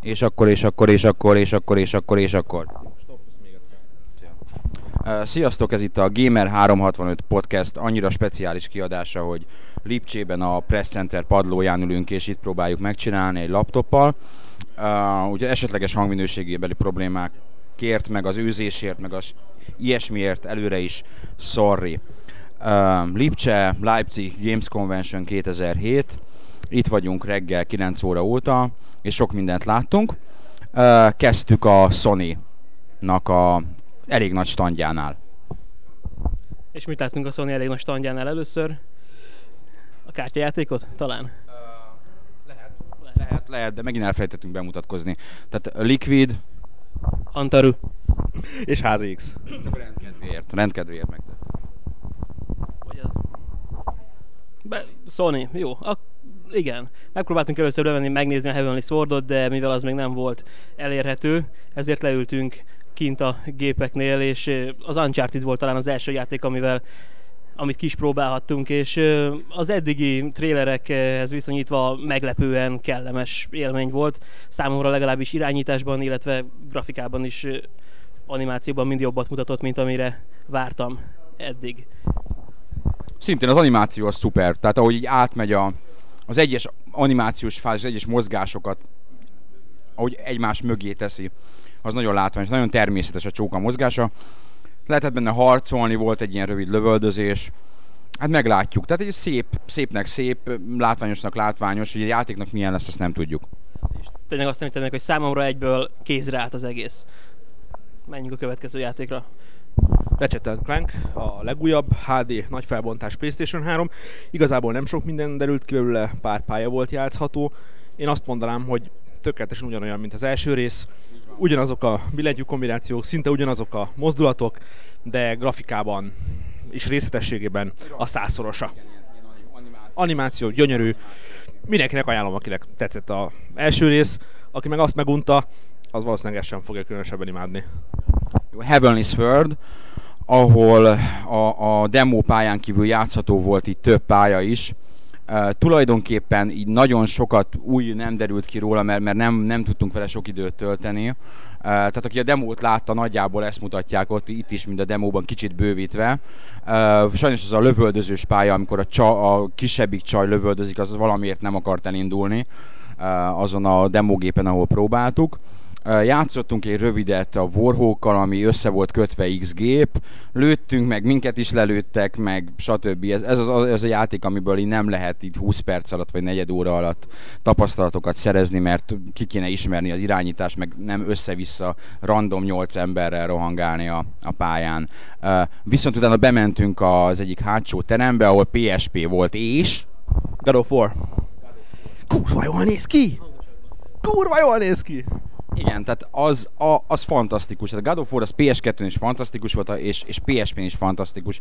És akkor, és akkor, és akkor, és akkor, és akkor, és akkor. Sziasztok, ez itt a Gamer 365 podcast annyira speciális kiadása, hogy Lipcsében a Press Center padlóján ülünk, és itt próbáljuk megcsinálni egy laptoppal. Uh, ugye esetleges hangminőségébeli problémák kért, meg az őzésért, meg az ilyesmiért előre is sorry. Uh, Lipcse, Leipzig Games Convention 2007. Itt vagyunk reggel 9 óra óta, és sok mindent láttunk. Kezdtük a Sony-nak a elég nagy standjánál. És mit láttunk a Sony elég nagy standjánál először? A kártyajátékot talán? Lehet, lehet, lehet, de megint elfelejtettünk bemutatkozni. Tehát Liquid, Antaru és HZX. Csak a rendkedvéért, rendkedvéért megtettük. Vagy az... Be, Sony, jó. A, igen. Megpróbáltunk először levenni, megnézni a Heavenly Swordot, de mivel az még nem volt elérhető, ezért leültünk kint a gépeknél, és az Uncharted volt talán az első játék, amivel amit kis próbálhattunk, és az eddigi trélerekhez viszonyítva meglepően kellemes élmény volt. Számomra legalábbis irányításban, illetve grafikában is animációban mind jobbat mutatott, mint amire vártam eddig. Szintén az animáció az szuper, tehát ahogy így átmegy a, az egyes animációs fázis, az egyes mozgásokat, ahogy egymás mögé teszi, az nagyon látványos, nagyon természetes a csóka mozgása. Lehetett benne harcolni, volt egy ilyen rövid lövöldözés, Hát meglátjuk. Tehát egy szép, szépnek szép, látványosnak látványos, hogy a játéknak milyen lesz, azt nem tudjuk. És tényleg azt nem hogy számomra egyből kézre állt az egész. Menjünk a következő játékra. Ratchet Clank, a legújabb HD nagy felbontás PlayStation 3. Igazából nem sok minden derült ki belőle, pár pálya volt játszható. Én azt mondanám, hogy tökéletesen ugyanolyan, mint az első rész. Ugyanazok a billentyű kombinációk, szinte ugyanazok a mozdulatok, de grafikában és részletességében a százszorosa. Animáció gyönyörű. Mindenkinek ajánlom, akinek tetszett az első rész. Aki meg azt megunta, az valószínűleg sem fogja különösebben imádni. Heavenly Sword, ahol a, a demo pályán kívül játszható volt itt több pálya is. Uh, tulajdonképpen így nagyon sokat új nem derült ki róla, mert, mert nem, nem tudtunk vele sok időt tölteni. Uh, tehát aki a demót látta, nagyjából ezt mutatják ott, itt is, mint a demóban, kicsit bővítve. Uh, sajnos az a lövöldözős pálya, amikor a, csa, a kisebbik csaj lövöldözik, az valamiért nem akart elindulni uh, azon a demógépen, ahol próbáltuk. Játszottunk egy rövidet a Warhawkkal, ami össze volt kötve X gép, lőttünk, meg minket is lelőttek, meg stb. Ez, ez az, az a játék, amiből így nem lehet itt 20 perc alatt vagy negyed óra alatt tapasztalatokat szerezni, mert ki kéne ismerni az irányítást, meg nem össze-vissza random 8 emberrel rohangálni a, a pályán. Viszont utána bementünk az egyik hátsó terembe, ahol PSP volt, és... God of War. Kurva jól néz ki! Kurva jól néz ki! Igen, tehát az, a, az fantasztikus. Tehát God of War az PS2-n is fantasztikus volt, és, és PSP-n is fantasztikus.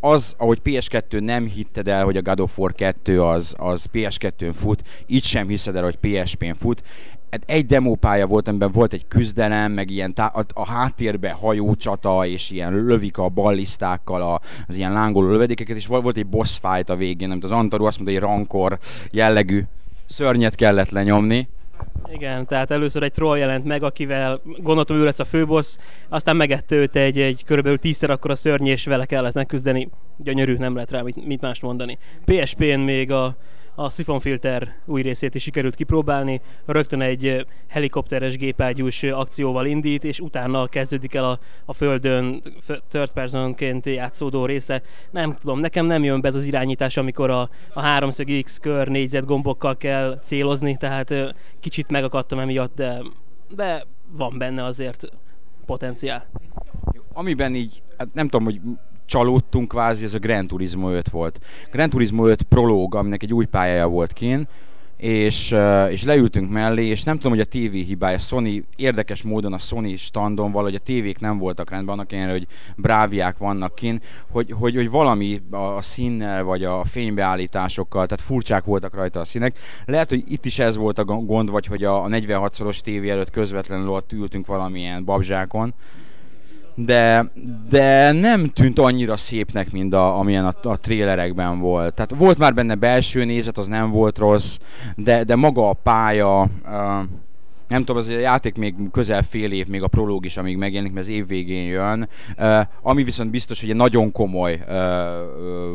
Az, ahogy PS2 nem hitted el, hogy a God of War 2 az, az PS2-n fut, így sem hiszed el, hogy PSP-n fut. Hát egy demópálya volt, amiben volt egy küzdelem, meg ilyen tá- a, a háttérbe hajócsata, és ilyen lövik a ballisztákkal a, az ilyen lángoló lövedékeket, és volt egy boss fight a végén, amit az Antaru azt mondta, hogy rankor jellegű szörnyet kellett lenyomni igen, tehát először egy troll jelent meg, akivel gondoltam ő lesz a főbossz, aztán megette őt egy, egy körülbelül tízszer akkor a szörny, és vele kellett megküzdeni. Gyönyörű, nem lehet rá mit, mit mást mondani. PSP-n még a a szifonfilter új részét is sikerült kipróbálni, rögtön egy helikopteres gépágyús akcióval indít, és utána kezdődik el a, a földön third personként játszódó része. Nem tudom, nekem nem jön be ez az irányítás, amikor a, a háromszög X kör négyzet gombokkal kell célozni, tehát kicsit megakadtam emiatt, de, de van benne azért potenciál. Amiben így, hát nem tudom, hogy csalódtunk kvázi, ez a Gran Turismo 5 volt. Gran Turismo 5 prológ, aminek egy új pályája volt kín, és, és leültünk mellé, és nem tudom, hogy a TV hibája, Sony, érdekes módon a Sony standon valahogy a tévék nem voltak rendben, annak ellenére, hogy bráviák vannak kin, hogy, hogy, hogy valami a színnel, vagy a fénybeállításokkal, tehát furcsák voltak rajta a színek. Lehet, hogy itt is ez volt a gond, vagy hogy a 46-szoros tévé előtt közvetlenül ott ültünk valamilyen babzsákon, de, de nem tűnt annyira szépnek, mint a, amilyen a, a trélerekben volt. Tehát volt már benne belső nézet, az nem volt rossz, de, de maga a pálya, uh, nem tudom, az a játék még közel fél év, még a prológ is, amíg megjelenik, mert az év végén jön. Uh, ami viszont biztos, hogy egy nagyon komoly uh,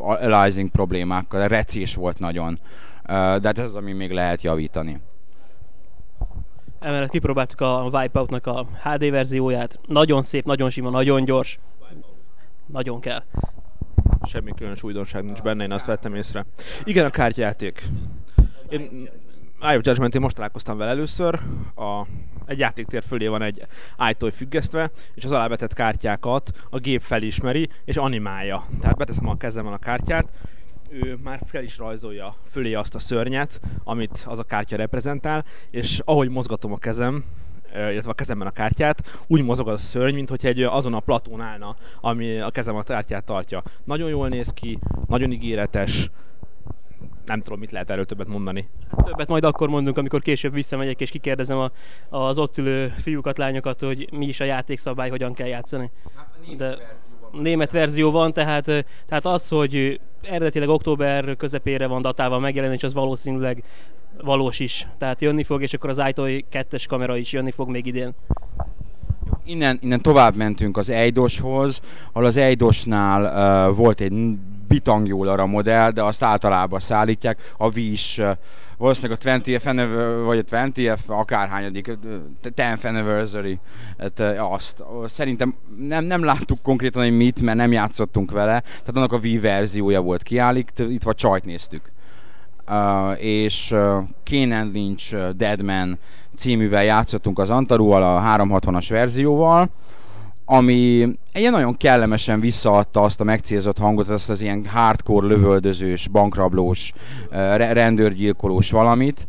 uh, aliasing problémákkal, recés volt nagyon. Uh, de hát ez az, ami még lehet javítani. Emellett kipróbáltuk a Wipeout-nak a HD verzióját. Nagyon szép, nagyon sima, nagyon gyors. Nagyon kell. Semmi különös újdonság nincs benne, én azt vettem észre. Igen, a kártyajáték. Én Eye of Judgment, én most találkoztam vele először. A, egy játéktér fölé van egy ájtói függesztve, és az alávetett kártyákat a gép felismeri, és animálja. Tehát beteszem a kezemben a kártyát, ő már fel is rajzolja fölé azt a szörnyet, amit az a kártya reprezentál, és ahogy mozgatom a kezem, illetve a kezemben a kártyát, úgy mozog az a szörny, mint hogy egy azon a platón állna, ami a kezem a kártyát tartja. Nagyon jól néz ki, nagyon ígéretes, nem tudom, mit lehet erről többet mondani. Hát többet majd akkor mondunk, amikor később visszamegyek és kikérdezem a, az ott ülő fiúkat, lányokat, hogy mi is a játékszabály, hogyan kell játszani. De német verzió van, tehát, tehát az, hogy eredetileg október közepére van datával megjelenés, az valószínűleg valós is. Tehát jönni fog, és akkor az iToy 2-es kamera is jönni fog még idén. Innen, innen tovább mentünk az Eidoshoz, ahol az Eidosnál uh, volt egy bitangjólara modell, de azt általában szállítják. A Wii is uh, valószínűleg a 20th vagy a 20th, akárhányadik, 10th anniversary, hát, azt. Szerintem nem, nem láttuk konkrétan, hogy mit, mert nem játszottunk vele, tehát annak a Wii verziója volt kiállít, vagy csajt néztük. Uh, és uh, Kane Lynch uh, Deadman cíművel játszottunk az Antaruval, a 360-as verzióval, ami ilyen nagyon kellemesen visszaadta azt a megcélzott hangot, azt az ilyen hardcore lövöldözős, bankrablós, rendőrgyilkolós valamit,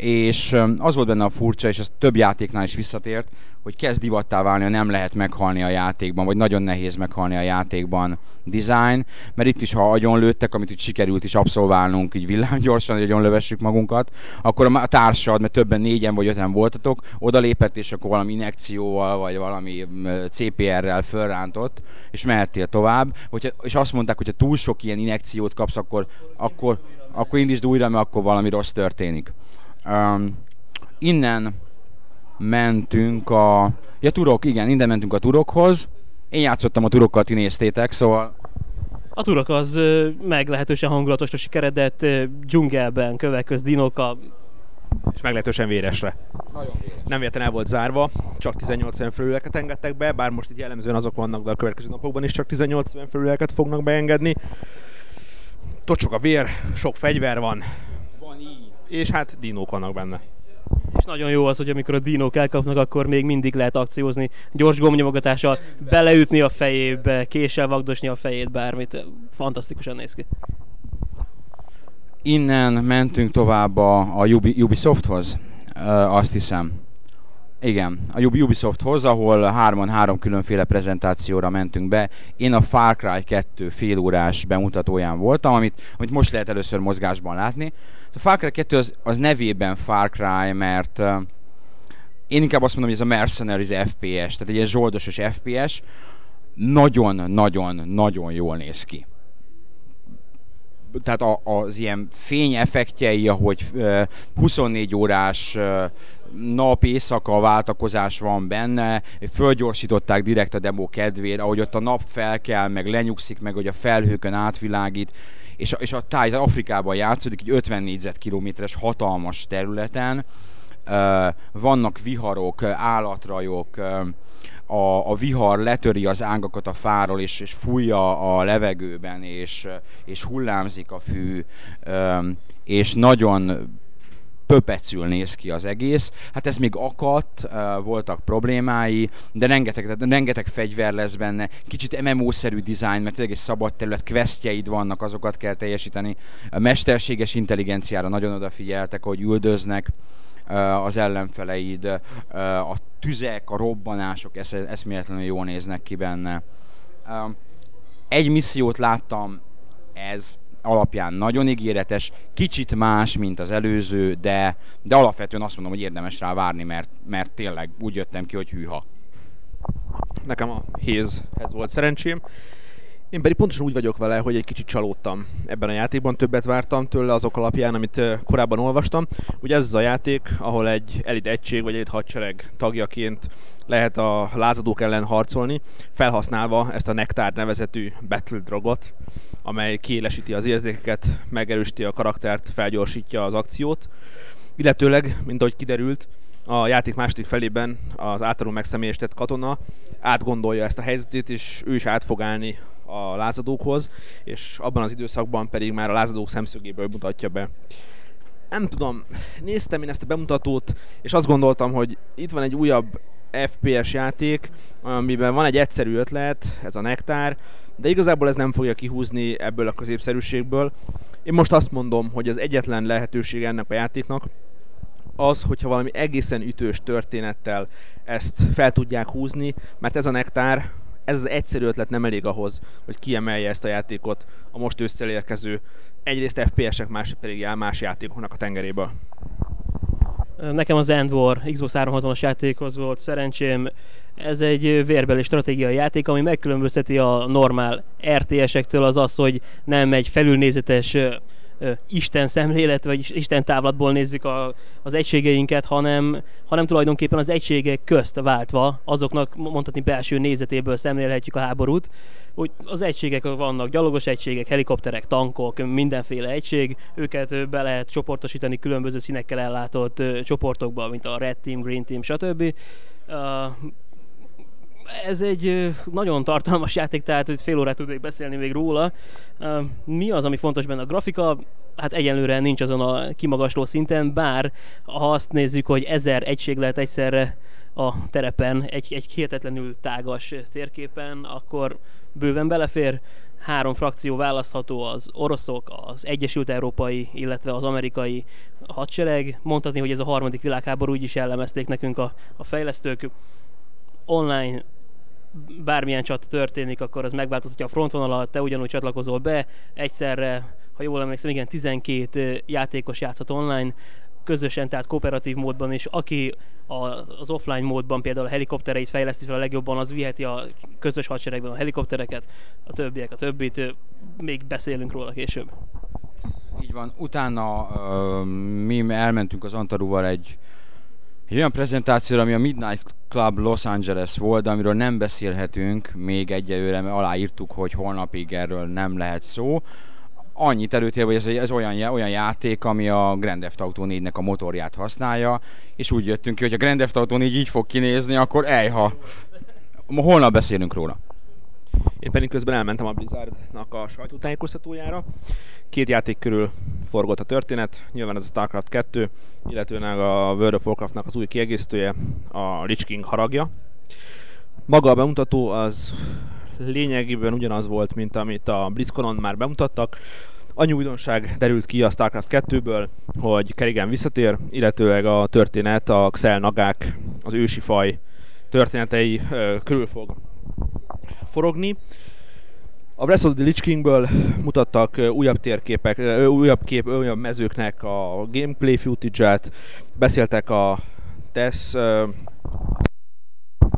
és az volt benne a furcsa, és ez több játéknál is visszatért, hogy kezd divattá válni, hogy nem lehet meghalni a játékban, vagy nagyon nehéz meghalni a játékban design, mert itt is, ha agyon lőttek, amit úgy sikerült is abszolválnunk, így villámgyorsan, hogy agyon magunkat, akkor a társad, mert többen négyen vagy öten voltatok, odalépett, és akkor valami inekcióval, vagy valami CPR-rel fölrántott, és mehettél tovább, hogyha, és azt mondták, hogy ha túl sok ilyen inekciót kapsz, akkor, akkor, akkor indítsd újra, mert akkor valami rossz történik. Um, innen mentünk a... Ja, turok, igen, innen mentünk a turokhoz. Én játszottam a turokkal, ti néztétek, szóval... A turok az meglehetősen hangulatosra sikeredett, dzsungelben, kövek köz, dinókkal. És meglehetősen véresre. Nagyon véres. Nem véletlenül el volt zárva, csak 18 olyan felüleket engedtek be, bár most itt jellemzően azok vannak, de a következő napokban is csak 18 olyan felüleket fognak beengedni. Tocsog a vér, sok fegyver van. És hát dinók vannak benne. És nagyon jó az, hogy amikor a dinók elkapnak, akkor még mindig lehet akciózni. Gyors gombnyomogatással beleütni a fejébe, késsel vagdosni a fejét, bármit. Fantasztikusan néz ki. Innen mentünk tovább a, a Ubisofthoz, azt hiszem. Igen, a Ubisofthoz, ahol hárman három különféle prezentációra mentünk be. Én a Far Cry 2 félórás bemutatóján voltam, amit, amit most lehet először mozgásban látni. A Far Cry 2 az, az nevében Far Cry, mert uh, én inkább azt mondom, hogy ez a Mercenaries FPS, tehát egy ilyen zsoldosos FPS, nagyon-nagyon-nagyon jól néz ki tehát a, az ilyen fényeffektjei, ahogy 24 órás nap-éjszaka váltakozás van benne, fölgyorsították direkt a demo kedvére, ahogy ott a nap felkel, meg lenyugszik, meg hogy a felhőkön átvilágít, és, és a táj Afrikában játszódik, egy 50 négyzetkilométeres hatalmas területen, vannak viharok, állatrajok, a, a vihar letöri az ángakat a fáról, és, és fújja a levegőben, és, és hullámzik a fű, és nagyon pöpecül néz ki az egész. Hát ez még akadt, voltak problémái, de rengeteg, de rengeteg fegyver lesz benne, kicsit MMO-szerű dizájn, mert tényleg egy szabad terület, questjeid vannak, azokat kell teljesíteni. A mesterséges intelligenciára nagyon odafigyeltek, hogy üldöznek az ellenfeleid, a tüzek, a robbanások esz- eszméletlenül jól néznek ki benne. Egy missziót láttam, ez alapján nagyon ígéretes, kicsit más, mint az előző, de, de alapvetően azt mondom, hogy érdemes rá várni, mert, mert tényleg úgy jöttem ki, hogy hűha. Nekem a Hézhez volt szerencsém, Én pedig pontosan úgy vagyok vele, hogy egy kicsit csalódtam ebben a játékban, többet vártam tőle azok alapján, amit korábban olvastam. Ugye ez az a játék, ahol egy elit egység vagy egy hadsereg tagjaként lehet a lázadók ellen harcolni, felhasználva ezt a Nektár nevezetű Battle Drogot, amely kiélesíti az érzékeket, megerősíti a karaktert, felgyorsítja az akciót. Illetőleg, mint ahogy kiderült, a játék második felében az általunk megszemélyesített katona átgondolja ezt a helyzetét, és ő is át fog állni a lázadókhoz, és abban az időszakban pedig már a lázadók szemszögéből mutatja be. Nem tudom, néztem én ezt a bemutatót, és azt gondoltam, hogy itt van egy újabb FPS játék, amiben van egy egyszerű ötlet, ez a nektár, de igazából ez nem fogja kihúzni ebből a középszerűségből. Én most azt mondom, hogy az egyetlen lehetőség ennek a játéknak, az, hogyha valami egészen ütős történettel ezt fel tudják húzni, mert ez a nektár, ez az egyszerű ötlet nem elég ahhoz, hogy kiemelje ezt a játékot a most ősszel egyrészt FPS-ek, másik pedig más játékoknak a tengeréből. Nekem az End War Xbox 360-as játékhoz volt szerencsém. Ez egy vérbeli stratégiai játék, ami megkülönbözteti a normál RTS-ektől az az, hogy nem egy felülnézetes Isten szemlélet, vagy Isten távlatból nézzük a, az egységeinket, hanem, hanem tulajdonképpen az egységek közt váltva, azoknak mondhatni belső nézetéből szemlélhetjük a háborút. Úgy az egységek vannak, gyalogos egységek, helikopterek, tankok, mindenféle egység, őket be lehet csoportosítani különböző színekkel ellátott csoportokba, mint a Red Team, Green Team, stb. Ez egy nagyon tartalmas játék, tehát hogy fél órát tudnék beszélni még róla. Mi az, ami fontos benne? A grafika, hát egyenlőre nincs azon a kimagasló szinten, bár ha azt nézzük, hogy ezer egység lehet egyszerre a terepen, egy, egy hihetetlenül tágas térképen, akkor bőven belefér. Három frakció választható, az oroszok, az Egyesült Európai, illetve az amerikai hadsereg. Mondhatni, hogy ez a harmadik világháború úgy is jellemezték nekünk a, a fejlesztők. Online bármilyen csata történik, akkor az megváltoztatja a frontvonalat, te ugyanúgy csatlakozol be, egyszerre, ha jól emlékszem, igen, 12 játékos játszhat online, közösen, tehát kooperatív módban, és aki az offline módban például a helikoptereit fejleszti fel a legjobban, az viheti a közös hadseregben a helikoptereket, a többiek a többit, még beszélünk róla később. Így van. Utána uh, mi elmentünk az Antaruval egy, egy olyan prezentációra, ami a Midnight Club Los Angeles volt, amiről nem beszélhetünk még egyelőre, mert aláírtuk, hogy holnapig erről nem lehet szó annyit előtér, hogy ez, ez olyan, olyan játék, ami a Grand Theft Auto 4-nek a motorját használja, és úgy jöttünk ki, hogy a Grand Theft Auto 4 így fog kinézni, akkor ejha. Holnap beszélünk róla. Én pedig közben elmentem a Blizzardnak a sajtótájékoztatójára. Két játék körül forgott a történet, nyilván ez a StarCraft 2, illetőleg a World of Warcraftnak az új kiegészítője, a Lich King haragja. Maga a bemutató az lényegében ugyanaz volt, mint amit a BlizzConon már bemutattak. Annyi újdonság derült ki a StarCraft 2-ből, hogy Kerrigan visszatér, illetőleg a történet, a Xel Nagák, az ősi faj történetei körül fog forogni. A Breath of the Lich Kingből mutattak újabb térképek, újabb, kép, újabb mezőknek a gameplay footage-át, beszéltek a Death,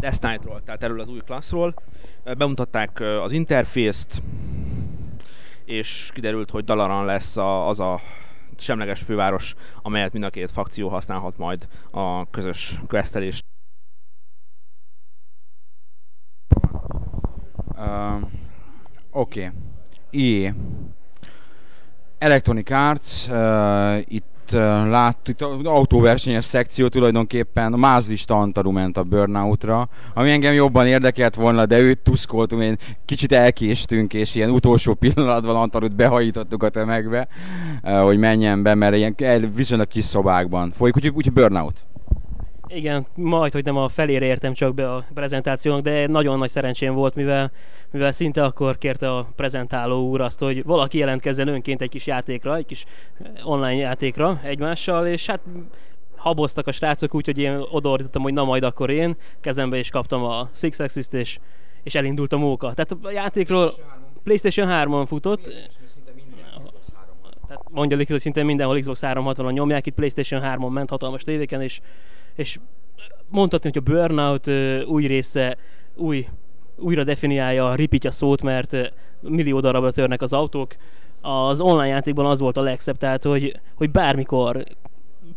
Death Knight-ról, tehát erről az új klasszról. Bemutatták az interfészt, és kiderült, hogy Dalaran lesz a, az a semleges főváros, amelyet mind a két fakció használhat majd a közös questelés. Uh, Oké. Okay. IE. Electronic Arts, itt lát, itt autóversenyes szekció tulajdonképpen mázlista Antaru ment a Burnoutra, ami engem jobban érdekelt volna, de őt tuszkoltunk, én kicsit elkéstünk, és ilyen utolsó pillanatban Antarut behajítottuk a tömegbe, hogy menjen be, mert ilyen viszonylag kis szobákban folyik, úgyhogy, úgyhogy Burnout. Igen, majd, hogy nem a felére értem csak be a prezentációnak, de nagyon nagy szerencsém volt, mivel, mivel szinte akkor kérte a prezentáló úr azt, hogy valaki jelentkezzen önként egy kis játékra, egy kis online játékra egymással, és hát haboztak a srácok, úgyhogy én odaordítottam, hogy na majd akkor én, kezembe is kaptam a Six Axis-t, és, és elindult a móka. Tehát a játékról PlayStation 3-on futott, tehát mondja hogy szinte mindenhol Xbox 360-on nyomják, itt PlayStation 3-on ment hatalmas tévéken, és és mondhatni, hogy a Burnout új része, új újra definiálja a ripitya szót, mert millió darabra törnek az autók. Az online játékban az volt a legszebb, tehát hogy, hogy bármikor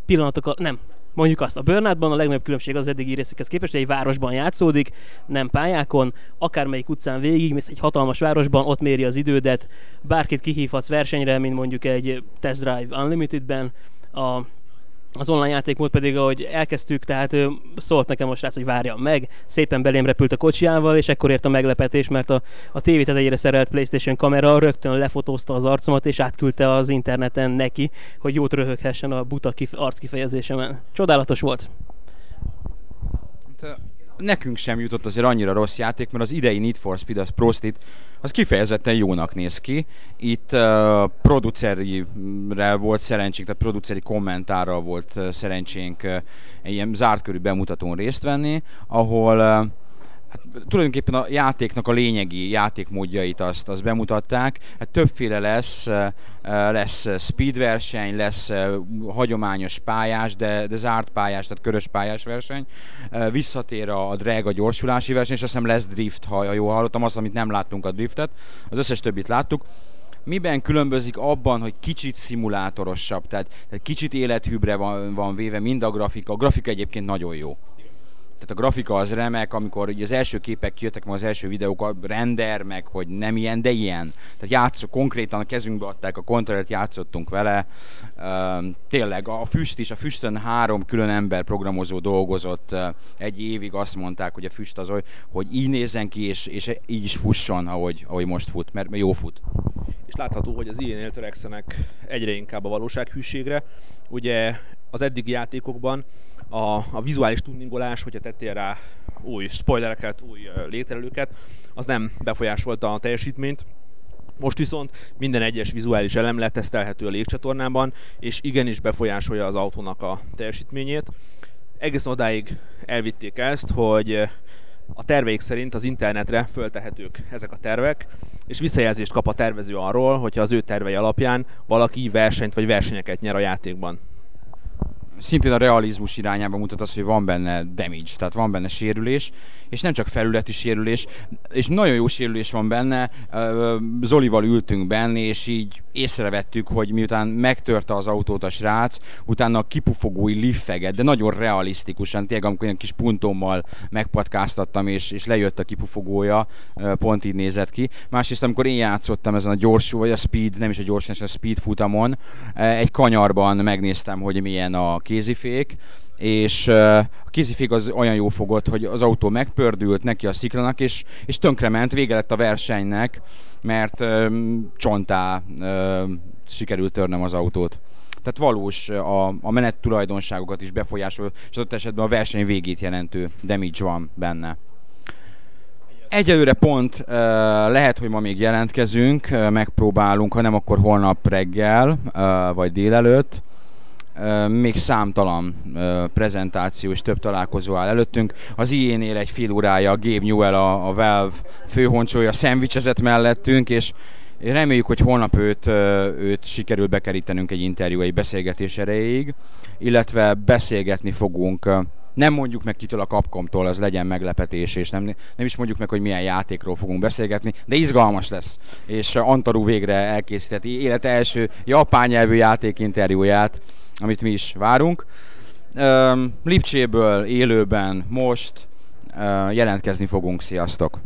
pillanatok, nem, mondjuk azt, a Burnoutban a legnagyobb különbség az eddigi részekhez képest, hogy egy városban játszódik, nem pályákon, akármelyik utcán végig, mész egy hatalmas városban, ott méri az idődet, bárkit kihívhatsz versenyre, mint mondjuk egy Test Drive Unlimited-ben, a az online játékmód pedig, ahogy elkezdtük, tehát ő szólt nekem most rá, hogy várjam meg, szépen belém repült a kocsijával, és ekkor ért a meglepetés, mert a, a tévé tetejére szerelt Playstation kamera rögtön lefotózta az arcomat, és átküldte az interneten neki, hogy jót röhöghessen a buta kif- arckifejezésemen. Csodálatos volt. Nekünk sem jutott azért annyira rossz játék, mert az idei Need for Speed, az Prostit, az kifejezetten jónak néz ki. Itt uh, producerire volt szerencsénk, tehát produceri kommentárral volt uh, szerencsénk uh, ilyen zárt körű bemutatón részt venni, ahol uh, hát tulajdonképpen a játéknak a lényegi játékmódjait azt, azt bemutatták. Hát többféle lesz, lesz speed verseny, lesz hagyományos pályás, de, de zárt pályás, tehát körös pályás verseny. Visszatér a, a drag, a gyorsulási verseny, és azt hiszem lesz drift, ha jól hallottam, azt, amit nem láttunk a driftet. Az összes többit láttuk miben különbözik abban, hogy kicsit szimulátorosabb, tehát, tehát kicsit élethűbre van, van véve mind a grafika. A grafika egyébként nagyon jó tehát a grafika az remek, amikor ugye az első képek kijöttek, meg az első videók, a render, meg hogy nem ilyen, de ilyen. Tehát játszok, konkrétan a kezünkbe adták a kontrollert, játszottunk vele. Tényleg a füst is, a füstön három külön ember programozó dolgozott egy évig, azt mondták, hogy a füst az, hogy így nézzen ki, és, és így is fusson, ahogy, ahogy most fut, mert jó fut. És látható, hogy az ilyen törekszenek egyre inkább a valósághűségre. Ugye az eddigi játékokban a, a vizuális tuningolás, hogyha tettél rá új spoilereket, új légterelőket, az nem befolyásolta a teljesítményt. Most viszont minden egyes vizuális elem letesztelhető a légcsatornában, és igenis befolyásolja az autónak a teljesítményét. Egészen odáig elvitték ezt, hogy a terveik szerint az internetre föltehetők ezek a tervek, és visszajelzést kap a tervező arról, hogyha az ő tervei alapján valaki versenyt vagy versenyeket nyer a játékban szintén a realizmus irányába mutat az, hogy van benne damage, tehát van benne sérülés, és nem csak felületi sérülés, és nagyon jó sérülés van benne. Zolival ültünk benne, és így észrevettük, hogy miután megtörte az autót a srác, utána a kipufogói liffeget, de nagyon realisztikusan, tényleg amikor ilyen kis puntommal megpatkáztattam, és, és lejött a kipufogója, pont így nézett ki. Másrészt, amikor én játszottam ezen a gyorsú, vagy a speed, nem is a gyors, hanem a speed futamon, egy kanyarban megnéztem, hogy milyen a kézifék, és a kézifék az olyan jó fogott, hogy az autó megpördült neki a sziklanak, és, és tönkrement, vége lett a versenynek, mert csontá sikerült törnem az autót. Tehát valós a, a menet tulajdonságokat is befolyásol, és adott esetben a verseny végét jelentő damage van benne. Egyelőre pont lehet, hogy ma még jelentkezünk, uh, megpróbálunk, ha nem, akkor holnap reggel, vagy délelőtt még számtalan prezentáció és több találkozó áll előttünk. Az IE-nél egy fél órája Gabe Newell, a, a Valve főhoncsója szendvicsezett mellettünk, és reméljük, hogy holnap őt, őt sikerül bekerítenünk egy interjú, egy beszélgetés erejéig, illetve beszélgetni fogunk nem mondjuk meg kitől a Capcomtól, az legyen meglepetés, és nem, nem is mondjuk meg, hogy milyen játékról fogunk beszélgetni, de izgalmas lesz. És Antaru végre elkészíteti élet első japán nyelvű játékinterjúját, amit mi is várunk. Lipcséből élőben most jelentkezni fogunk. Sziasztok!